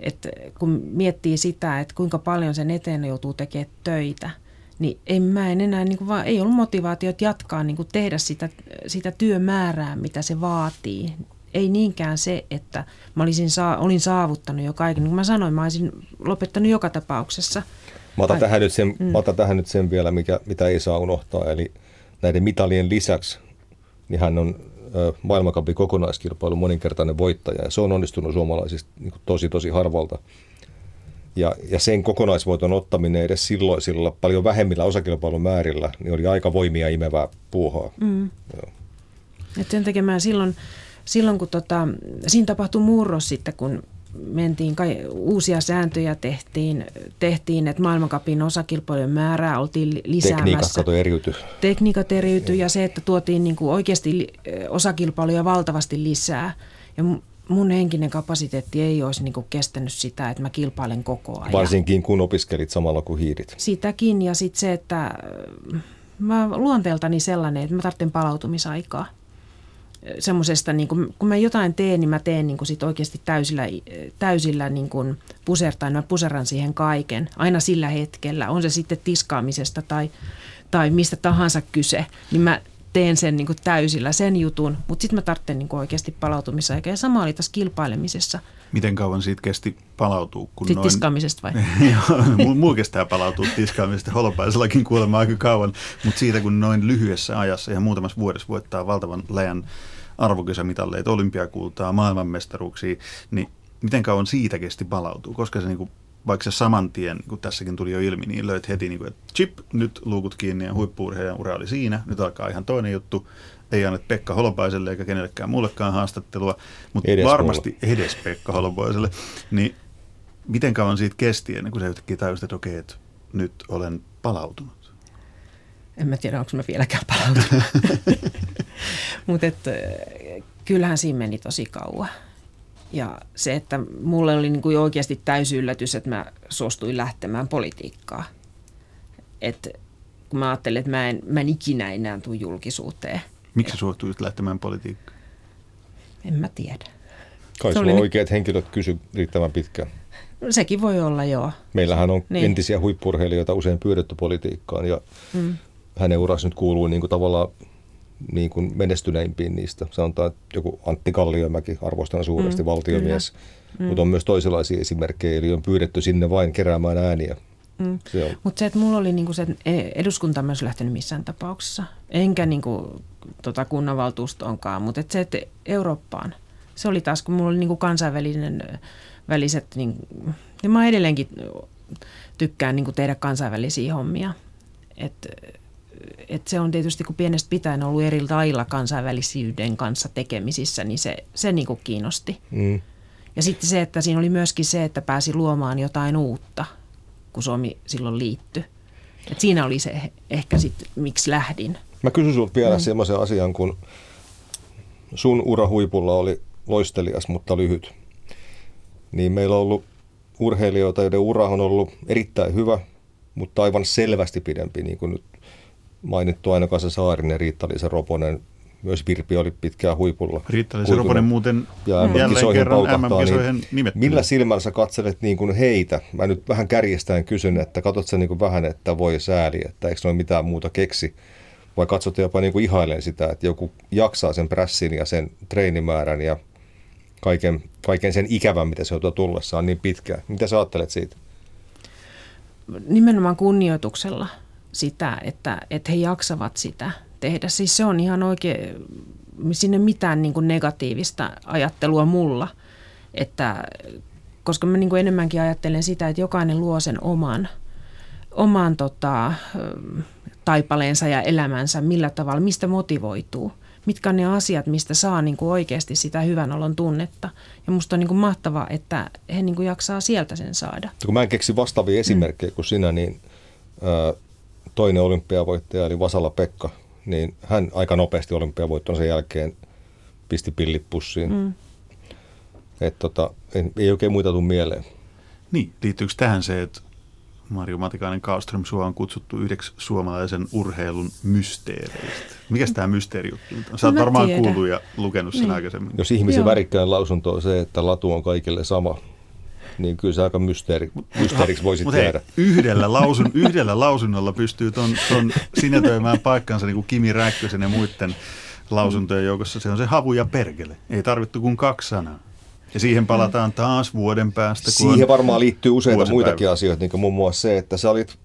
[SPEAKER 7] Et kun miettii sitä, että kuinka paljon sen eteen joutuu tekemään töitä, niin en mä en enää, niin kuin vaan, ei ollut motivaatiot jatkaa niin kuin tehdä sitä, sitä työmäärää, mitä se vaatii. Ei niinkään se, että mä olisin saa, olin saavuttanut jo kaiken. Niin kuin mä sanoin, mä olisin lopettanut joka tapauksessa.
[SPEAKER 8] Mä otan,
[SPEAKER 7] Ai.
[SPEAKER 8] tähän nyt sen, mm. mä otan tähän nyt sen vielä, mikä, mitä ei saa unohtaa. Eli näiden mitalien lisäksi, niin hän on maailmankapin kokonaiskilpailun moninkertainen voittaja. Ja se on onnistunut suomalaisista niin tosi, tosi harvalta. Ja, ja sen kokonaisvoiton ottaminen edes silloisilla paljon vähemmillä osakilpailun määrillä, niin oli aika voimia imevää puuhaa. Mm.
[SPEAKER 7] Et sen takia mä silloin, silloin kun tota, siinä tapahtui murros sitten, kun mentiin, kai, uusia sääntöjä tehtiin, tehtiin että maailmankapin osakilpailujen määrää oltiin lisäämässä.
[SPEAKER 8] Tekniikat kato eriyty.
[SPEAKER 7] Tekniikat eriytyi ja se, että tuotiin niin kuin oikeasti osakilpailuja valtavasti lisää. Ja mun henkinen kapasiteetti ei olisi niin kuin kestänyt sitä, että mä kilpailen koko ajan.
[SPEAKER 8] Varsinkin kun opiskelit samalla kuin hiirit.
[SPEAKER 7] Sitäkin ja sitten se, että äh, mä luonteeltani sellainen, että mä tarvitsen palautumisaikaa. Semmoisesta, niin kun, kun mä jotain teen, niin mä teen niin sit oikeasti täysillä, täysillä niin kuin pusertain. Mä puseran siihen kaiken, aina sillä hetkellä. On se sitten tiskaamisesta tai, tai mistä tahansa kyse, niin mä teen sen niin kuin täysillä, sen jutun, mutta sitten mä tarvitsen niin oikeasti palautumisaikaa. Ja sama oli tässä kilpailemisessa.
[SPEAKER 6] Miten kauan siitä kesti palautua?
[SPEAKER 7] Kun Sitten noin... tiskaamisesta vai?
[SPEAKER 6] Joo, mulla kestää palautua tiskaamisesta holopaisellakin kuulemma aika kauan, mutta siitä kun noin lyhyessä ajassa ja muutamassa vuodessa voittaa valtavan läjän arvokisamitaleita, olympiakultaa, maailmanmestaruuksia, niin miten kauan siitä kesti palautua? Koska se niin kuin vaikka se saman tien, kun tässäkin tuli jo ilmi, niin löit heti, niin kuin, että chip, nyt luukut kiinni ja huippuurheilijan ura oli siinä, nyt alkaa ihan toinen juttu. Ei anna Pekka Holopaiselle eikä kenellekään muullekaan haastattelua, mutta edes varmasti mulle. edes Pekka Holopaiselle. Niin miten kauan siitä kesti ennen kuin sä yhtäkkiä tajusit, että okei, että nyt olen palautunut?
[SPEAKER 7] En mä tiedä, onko mä vieläkään palautunut. mutta kyllähän siinä meni tosi kauan. Ja se, että mulle oli niin kuin oikeasti täysi yllätys, että mä suostuin lähtemään politiikkaan. Et kun mä ajattelin, että mä en, mä en ikinä enää tule julkisuuteen.
[SPEAKER 6] Miksi suostuit lähtemään politiikkaan?
[SPEAKER 7] En mä tiedä.
[SPEAKER 8] Kai sulla oli... oikeat henkilöt kysy riittävän pitkään.
[SPEAKER 7] No, sekin voi olla, joo.
[SPEAKER 8] Meillähän on niin. entisiä huippurheilijoita usein pyydetty politiikkaan ja mm. Hänen uransa nyt kuuluu niin kuin tavallaan niin kuin menestyneimpiin niistä. Sanotaan, että joku Antti Kalliomäki, arvostan suuresti mm, valtiomies, mm. mutta on myös toisenlaisia esimerkkejä, eli on pyydetty sinne vain keräämään ääniä.
[SPEAKER 7] Mm. Mutta se, että mulla oli niinku se eduskunta myös lähtenyt missään tapauksessa, enkä niinku, tota kunnanvaltuustoonkaan, mutta et se, että Eurooppaan, se oli taas, kun mulla oli niinku kansainvälinen väliset, niin, ja mä edelleenkin tykkään niinku tehdä kansainvälisiä hommia. Että et se on tietysti, kun pienestä pitäen ollut eri lailla kansainvälisyyden kanssa tekemisissä, niin se, se niin kuin kiinnosti. Mm. Ja sitten se, että siinä oli myöskin se, että pääsi luomaan jotain uutta, kun Suomi silloin liittyi. Et siinä oli se ehkä sitten, miksi lähdin.
[SPEAKER 8] Mä kysyn sinulta vielä mm. semmoisen asian, kun sun ura huipulla oli loistelias, mutta lyhyt. Niin meillä on ollut urheilijoita, joiden ura on ollut erittäin hyvä, mutta aivan selvästi pidempi, niin kuin nyt mainittu aina Kasa Saarinen, Riitta-Liisa Roponen, myös Virpi oli pitkään huipulla.
[SPEAKER 6] Riitta-Liisa Roponen muuten
[SPEAKER 8] ja jälleen kerran MM-kisoihin niin Millä silmällä sä katselet niin kuin heitä? Mä nyt vähän kärjestäen kysyn, että katsot sä niin kuin vähän, että voi sääli, että eikö noin mitään muuta keksi? Vai katsot jopa niin kuin ihailen sitä, että joku jaksaa sen pressin ja sen treenimäärän ja kaiken, kaiken sen ikävän, mitä se on tullessaan niin pitkään. Mitä sä ajattelet siitä?
[SPEAKER 7] Nimenomaan kunnioituksella – sitä, että, että he jaksavat sitä tehdä. Siis se on ihan oikein, sinne mitään niin kuin negatiivista ajattelua mulla, että koska mä niin kuin enemmänkin ajattelen sitä, että jokainen luo sen oman, oman tota, taipaleensa ja elämänsä, millä tavalla, mistä motivoituu. Mitkä on ne asiat, mistä saa niin kuin oikeasti sitä hyvän olon tunnetta. Ja musta on niin kuin mahtavaa, että he niin kuin jaksaa sieltä sen saada.
[SPEAKER 8] Kun mä en keksi vastaavia esimerkkejä mm. kuin sinä, niin toinen olympiavoittaja eli Vasala Pekka, niin hän aika nopeasti olympiavoittonsa jälkeen pisti pillit pussiin. Mm. Et tota, ei, ei oikein muita tule mieleen.
[SPEAKER 6] Niin, liittyykö tähän se, että Marjo Matikainen Kaaström sua on kutsuttu yhdeksi suomalaisen urheilun mysteereistä. Mikäs tämä mysteerijuttu on? Sä oot varmaan tiedä. kuullut ja lukenut sen niin. aikaisemmin.
[SPEAKER 8] Jos ihmisen värikkään lausunto on se, että latu on kaikille sama, niin kyllä se aika mysteeri, mysteeriksi voisi tehdä.
[SPEAKER 6] yhdellä, lausun, yhdellä lausunnolla pystyy ton, ton sinetöimään paikkansa niin kuin Kimi Räikkösen ja muiden lausuntojen joukossa. Se on se havu ja perkele. Ei tarvittu kuin kaksi sanaa. Ja siihen palataan taas vuoden päästä.
[SPEAKER 8] Kun siihen varmaan liittyy useita muitakin asioita, niin kuin muun muassa se, että sä olit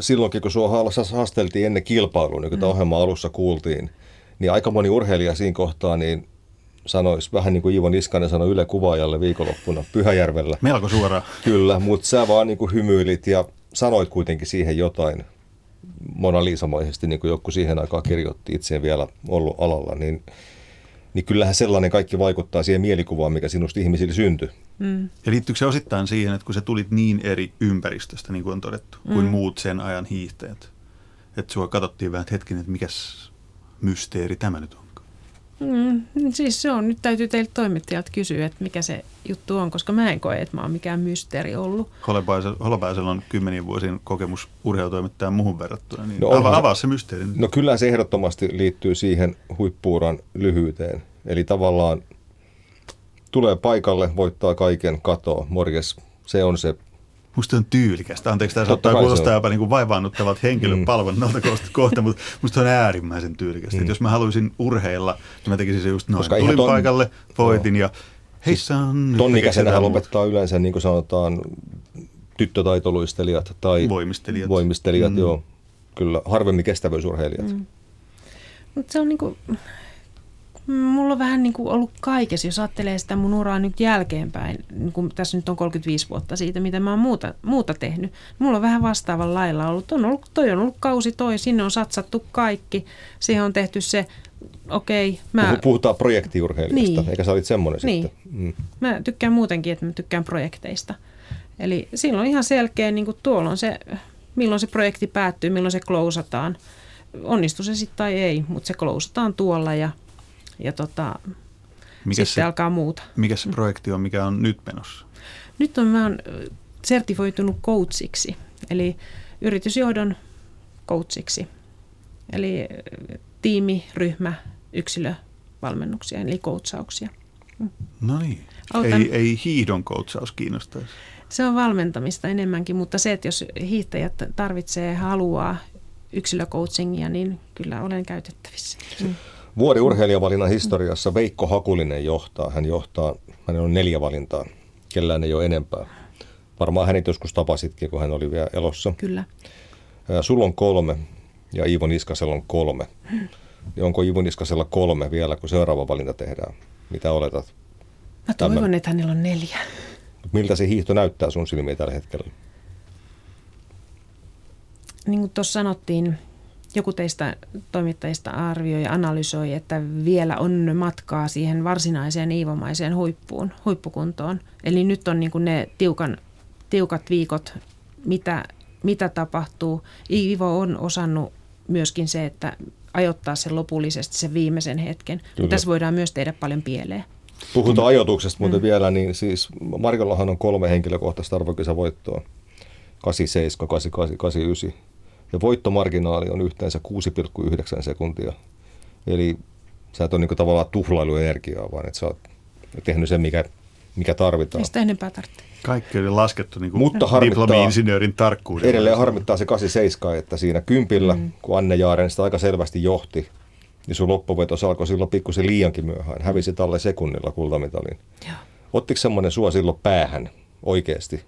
[SPEAKER 8] silloinkin, kun sua haasteltiin ennen kilpailua, niin kuin mm. ohjelma alussa kuultiin, niin aika moni urheilija siinä kohtaa niin sanoisi, vähän niin kuin Iivo Niskanen sanoi Yle Kuvaajalle viikonloppuna Pyhäjärvellä.
[SPEAKER 6] Melko suoraan.
[SPEAKER 8] Kyllä, mutta sä vaan niin kuin hymyilit ja sanoit kuitenkin siihen jotain Mona Liisamaisesti, niin kuin joku siihen aikaan kirjoitti, itse vielä ollut alalla, niin niin kyllähän sellainen kaikki vaikuttaa siihen mielikuvaan, mikä sinusta ihmisille syntyy.
[SPEAKER 7] Mm.
[SPEAKER 6] Ja liittyykö se osittain siihen, että kun sä tulit niin eri ympäristöstä, niin kuin on todettu, mm. kuin muut sen ajan hiihtäjät, että sua katsottiin vähän, että hetkinen, että mikäs mysteeri tämä nyt on?
[SPEAKER 7] Mm, siis se on, nyt täytyy teiltä toimittajalta kysyä, että mikä se juttu on, koska mä en koe, että mä oon mikään mysteeri ollut.
[SPEAKER 6] Holopaisella on kymmenien vuosien kokemus urheilutoimittajan muuhun verrattuna, niin no avaa, avaa se mysteeri.
[SPEAKER 8] No kyllä se ehdottomasti liittyy siihen huippuuran lyhyyteen. Eli tavallaan tulee paikalle, voittaa kaiken, katoa, morjes. Se on se
[SPEAKER 6] Musta on tyylikästä. Anteeksi, tämä saattaa kuulostaa jopa niin vaivaannuttavalta henkilöpalvonnalta mm. kohta, mutta musta on äärimmäisen tyylikästä. Mm. jos mä haluaisin urheilla, niin mä tekisin se just noin. Koska Tulin ton, paikalle, voitin ja hei on
[SPEAKER 8] Tonnikäisenähän lopettaa yleensä, niin kuin sanotaan, tyttötaitoluistelijat tai
[SPEAKER 6] voimistelijat,
[SPEAKER 8] voimistelijat mm. joo. Kyllä, harvemmin kestävyysurheilijat. Mm.
[SPEAKER 7] Mutta se on niin kuin, Mulla on vähän niin kuin ollut kaikessa, jos ajattelee sitä mun uraa nyt jälkeenpäin, niin kun tässä nyt on 35 vuotta siitä, mitä mä oon muuta, muuta tehnyt. Mulla on vähän vastaavan lailla ollut. On ollut. Toi on ollut kausi toi, sinne on satsattu kaikki. Siihen on tehty se, okei. Okay,
[SPEAKER 8] mä... Puhutaan projektiurheilijasta, niin. eikä sä olit semmoinen niin. sitten.
[SPEAKER 7] Mm. Mä tykkään muutenkin, että mä tykkään projekteista. Eli silloin ihan selkeä, niin kuin tuolla on se, milloin se projekti päättyy, milloin se klousataan. Onnistu se sitten tai ei, mutta se klousataan tuolla ja ja tota, mikä sitten se, alkaa muuta.
[SPEAKER 6] Mikä se projekti on, mikä on nyt menossa?
[SPEAKER 7] Nyt on, mä oon sertifoitunut coachiksi, eli yritysjohdon coachiksi. Eli tiimi, ryhmä, yksilövalmennuksia, eli coachauksia.
[SPEAKER 6] Mm. No niin. Autan. Ei, ei hiihdon coachaus kiinnostaisi.
[SPEAKER 7] Se on valmentamista enemmänkin, mutta se, että jos hiihtäjät tarvitsee, haluaa yksilöcoachingia, niin kyllä olen käytettävissä. Mm.
[SPEAKER 8] Vuoden urheilijavalinnan historiassa Veikko Hakulinen johtaa. Hän johtaa, hänellä on neljä valintaa, kellään ei ole enempää. Varmaan hänet joskus tapasitkin, kun hän oli vielä elossa.
[SPEAKER 7] Kyllä.
[SPEAKER 8] Sulla on kolme ja Iivo Niskasella on kolme. Ja onko Iivo Niskasella kolme vielä, kun seuraava valinta tehdään? Mitä oletat?
[SPEAKER 7] Mä toivon, Tämän? että hänellä on neljä.
[SPEAKER 8] Miltä se hiihto näyttää sun silmiin tällä hetkellä?
[SPEAKER 7] Niin kuin tuossa sanottiin, joku teistä toimittajista arvioi ja analysoi, että vielä on matkaa siihen varsinaiseen iivomaiseen huippuun, huippukuntoon. Eli nyt on niin kuin ne tiukan, tiukat viikot, mitä, mitä tapahtuu. Iivo on osannut myöskin se, että ajoittaa sen lopullisesti sen viimeisen hetken. Mutta tässä voidaan myös tehdä paljon pieleen.
[SPEAKER 8] Puhutaan ajoituksesta muuten mm. vielä, niin siis Markollahan on kolme henkilökohtaista arvokisavoittoa. 87, 88, 89 ja voittomarginaali on yhteensä 6,9 sekuntia. Eli sä et ole niin tavallaan tuhlailu energiaa, vaan että sä oot tehnyt sen, mikä, mikä tarvitaan.
[SPEAKER 7] Mistä enempää tarvitsee.
[SPEAKER 6] Kaikki oli laskettu niin kuin Mutta diplomi-insinöörin tarkkuudella.
[SPEAKER 8] Edelleen harmittaa se 87, että siinä kympillä, mm. kun Anne Jaaren sitä aika selvästi johti, niin sun loppuvetos alkoi silloin pikkusen liiankin myöhään. Hävisi tälle sekunnilla kultamitalin. Ottiko semmoinen sua silloin päähän oikeasti?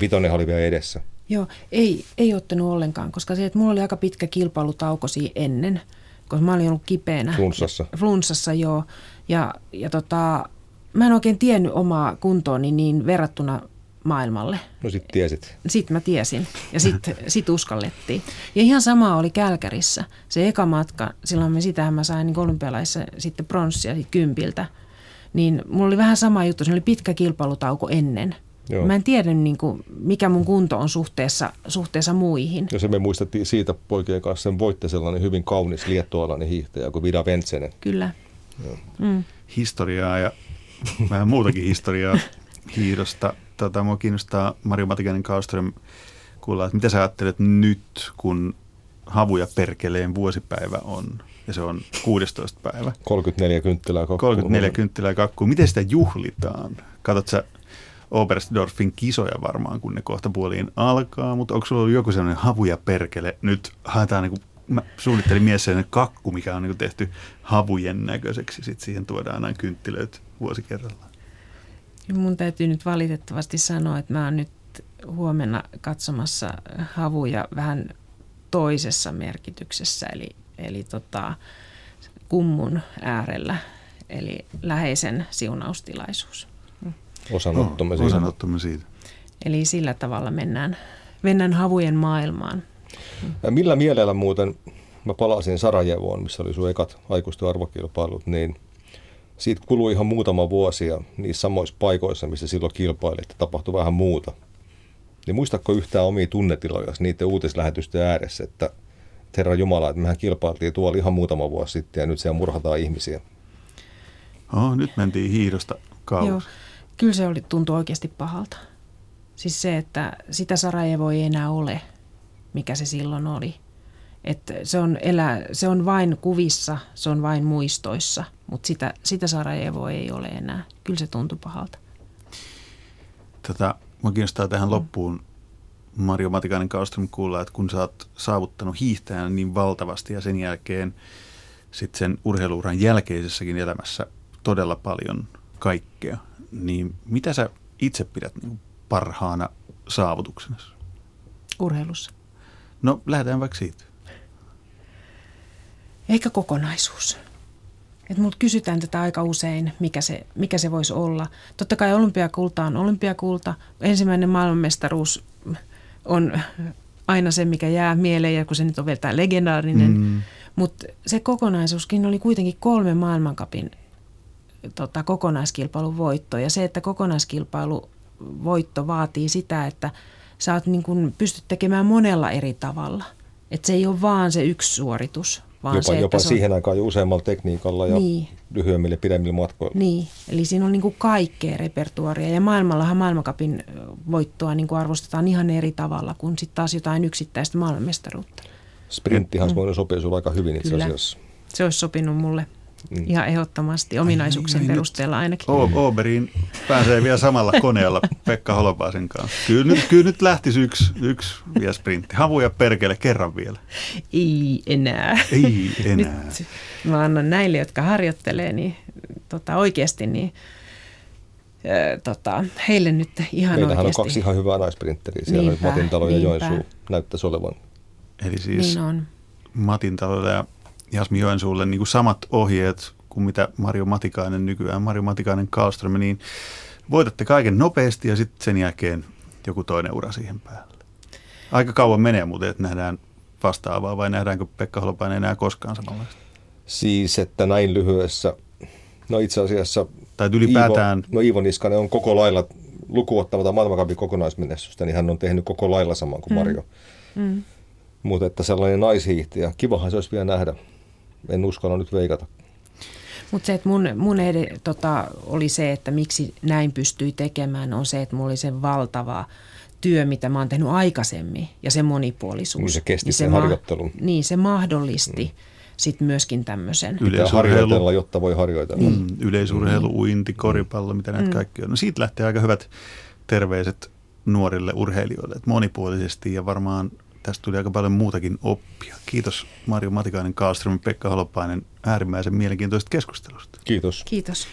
[SPEAKER 8] Vitonen oli vielä edessä.
[SPEAKER 7] Joo, ei, ei ottanut ollenkaan, koska se, että mulla oli aika pitkä kilpailutauko siinä ennen, koska mä olin ollut kipeänä.
[SPEAKER 8] Flunssassa.
[SPEAKER 7] Flunssassa, joo. Ja, ja tota, mä en oikein tiennyt omaa kuntooni niin verrattuna maailmalle.
[SPEAKER 8] No sit tiesit.
[SPEAKER 7] Sitten mä tiesin ja sitten sit uskallettiin. Ja ihan sama oli Kälkärissä. Se eka matka, silloin me sitähän mä sain niin olympialaissa sitten pronssia kympiltä. Niin mulla oli vähän sama juttu, se oli pitkä kilpailutauko ennen. Joo. Mä en tiedä, niin kuin, mikä mun kunto on suhteessa, suhteessa muihin.
[SPEAKER 8] Ja se me muistettiin siitä poikien kanssa, sen voitte sellainen hyvin kaunis liettualainen hiihtäjä kuin Vida Ventsenen.
[SPEAKER 7] Kyllä.
[SPEAKER 6] Joo. Mm. Historiaa ja vähän muutakin historiaa hiidosta. Tota, mua kiinnostaa Mario Matikainen Kauström kuulla, että mitä sä ajattelet nyt, kun Havuja Perkeleen vuosipäivä on ja se on 16. päivä.
[SPEAKER 8] 34 kynttilää kakkuun.
[SPEAKER 6] 34 kynttilää kakkuun. Miten sitä juhlitaan? Katsot sä Oberstdorfin kisoja varmaan, kun ne kohta puoliin alkaa, mutta onko sulla ollut joku sellainen havuja perkele? Nyt haetaan niin kuin, mä suunnittelin mies sellainen kakku, mikä on niin tehty havujen näköiseksi, sitten siihen tuodaan näin kynttilöitä vuosi kerrallaan.
[SPEAKER 7] Mun täytyy nyt valitettavasti sanoa, että mä oon nyt huomenna katsomassa havuja vähän toisessa merkityksessä, eli, eli tota, kummun äärellä, eli läheisen siunaustilaisuus.
[SPEAKER 8] Osanottomme siitä.
[SPEAKER 6] Osanottomme siitä.
[SPEAKER 7] Eli sillä tavalla mennään, mennään havujen maailmaan.
[SPEAKER 8] Ja millä mielellä muuten, mä palasin Sarajevoon, missä oli sun ekat aikuisten arvokilpailut, niin siitä kului ihan muutama vuosi ja niissä samoissa paikoissa, missä silloin kilpailit, tapahtui vähän muuta. Niin muistatko yhtään omia tunnetiloja niiden uutislähetysten ääressä, että, että Herra Jumala, että mehän kilpailtiin tuolla ihan muutama vuosi sitten ja nyt siellä murhataan ihmisiä.
[SPEAKER 6] Oh, nyt mentiin hiidosta kauas. Joo,
[SPEAKER 7] kyllä se oli, tuntui oikeasti pahalta. Siis se, että sitä Sarajevo ei enää ole, mikä se silloin oli. Että se, on elä, se on vain kuvissa, se on vain muistoissa, mutta sitä, sitä Sarajevo ei ole enää. Kyllä se tuntui pahalta.
[SPEAKER 6] Tätä, mä kiinnostaa tähän loppuun Mario Matikainen Kaustrom kuulla, että kun sä oot saavuttanut hiihtäjän niin valtavasti ja sen jälkeen sitten sen urheiluuran jälkeisessäkin elämässä todella paljon kaikkea, niin mitä sä itse pidät niin parhaana saavutuksena?
[SPEAKER 7] Urheilussa.
[SPEAKER 6] No lähdetään vaikka siitä.
[SPEAKER 7] Ehkä kokonaisuus. Et multa kysytään tätä aika usein, mikä se, mikä se voisi olla. Totta kai olympiakulta on olympiakulta. Ensimmäinen maailmanmestaruus on aina se, mikä jää mieleen, ja kun se nyt on vielä tämä legendaarinen. Mm. Mutta se kokonaisuuskin oli kuitenkin kolme maailmankapin tota, kokonaiskilpailun voitto. Ja se, että kokonaiskilpailu voitto vaatii sitä, että sä oot niin kun, pystyt tekemään monella eri tavalla. Että se ei ole vaan se yksi suoritus, vaan
[SPEAKER 8] jopa,
[SPEAKER 7] se,
[SPEAKER 8] jopa
[SPEAKER 7] se
[SPEAKER 8] siihen on... aikaan jo useammalla tekniikalla ja niin. lyhyemmillä pidemmillä matkoilla.
[SPEAKER 7] Niin, eli siinä on niin kuin kaikkea repertuaria ja maailmallahan maailmankapin voittoa niin kuin arvostetaan ihan eri tavalla kuin sitten taas jotain yksittäistä maailmanmestaruutta.
[SPEAKER 8] Sprinttihan mm. sopia sinulle aika hyvin itse asiassa.
[SPEAKER 7] Se olisi sopinut mulle Mm. Ihan ehdottomasti ominaisuuksien Ai, perusteella ainakin.
[SPEAKER 6] O- Oberiin pääsee vielä samalla koneella Pekka Holopaisen kanssa. Kyllä nyt, kyllä nyt lähtisi yksi, yksi vielä sprintti. Havuja perkele kerran vielä.
[SPEAKER 7] Ei enää.
[SPEAKER 6] Ei enää.
[SPEAKER 7] Nyt mä annan näille, jotka harjoittelee, niin tota, oikeasti niin äh, tota, heille nyt ihan
[SPEAKER 8] Meillähän
[SPEAKER 7] oikeasti.
[SPEAKER 8] on kaksi ihan hyvää naissprinteriä. Siellä niinpä, Matin talo ja Joensuu näyttäisi olevan.
[SPEAKER 6] Eli siis niin on. Matin talo ja Jasmi Joensuulle niin kuin samat ohjeet kuin mitä Mario Matikainen nykyään, Mario Matikainen Karlström, niin voitatte kaiken nopeasti ja sitten sen jälkeen joku toinen ura siihen päälle. Aika kauan menee muuten, että nähdään vastaavaa vai nähdäänkö Pekka Holopainen enää koskaan samanlaista?
[SPEAKER 8] Siis, että näin lyhyessä, no itse asiassa
[SPEAKER 6] tai ylipäätään...
[SPEAKER 8] Iivo, no Iivo Niskanen on koko lailla, lukuottamatta maailmankapin kokonaismenestystä, niin hän on tehnyt koko lailla saman kuin mm. Mario. Mm. Mm. Mutta että sellainen naishiihtiä, kivahan se olisi vielä nähdä en uskalla nyt veikata.
[SPEAKER 7] Mutta se, että mun, mun ed- tota, oli se, että miksi näin pystyi tekemään, on se, että mulla oli se valtava työ, mitä mä oon tehnyt aikaisemmin ja se monipuolisuus.
[SPEAKER 8] Niin se kesti niin se ma- harjoittelun.
[SPEAKER 7] Niin, se mahdollisti. Mm sitten myöskin tämmöisen.
[SPEAKER 8] Yleisurheilu, jotta voi harjoitella.
[SPEAKER 6] Mm, yleisurheilu, mm. uinti, koripallo, mitä näitä mm. kaikki on. No siitä lähtee aika hyvät terveiset nuorille urheilijoille, että monipuolisesti ja varmaan Tästä tuli aika paljon muutakin oppia. Kiitos Mario Matikainen, Kaalström, Pekka Holopainen äärimmäisen mielenkiintoisesta keskustelusta.
[SPEAKER 8] Kiitos.
[SPEAKER 7] Kiitos.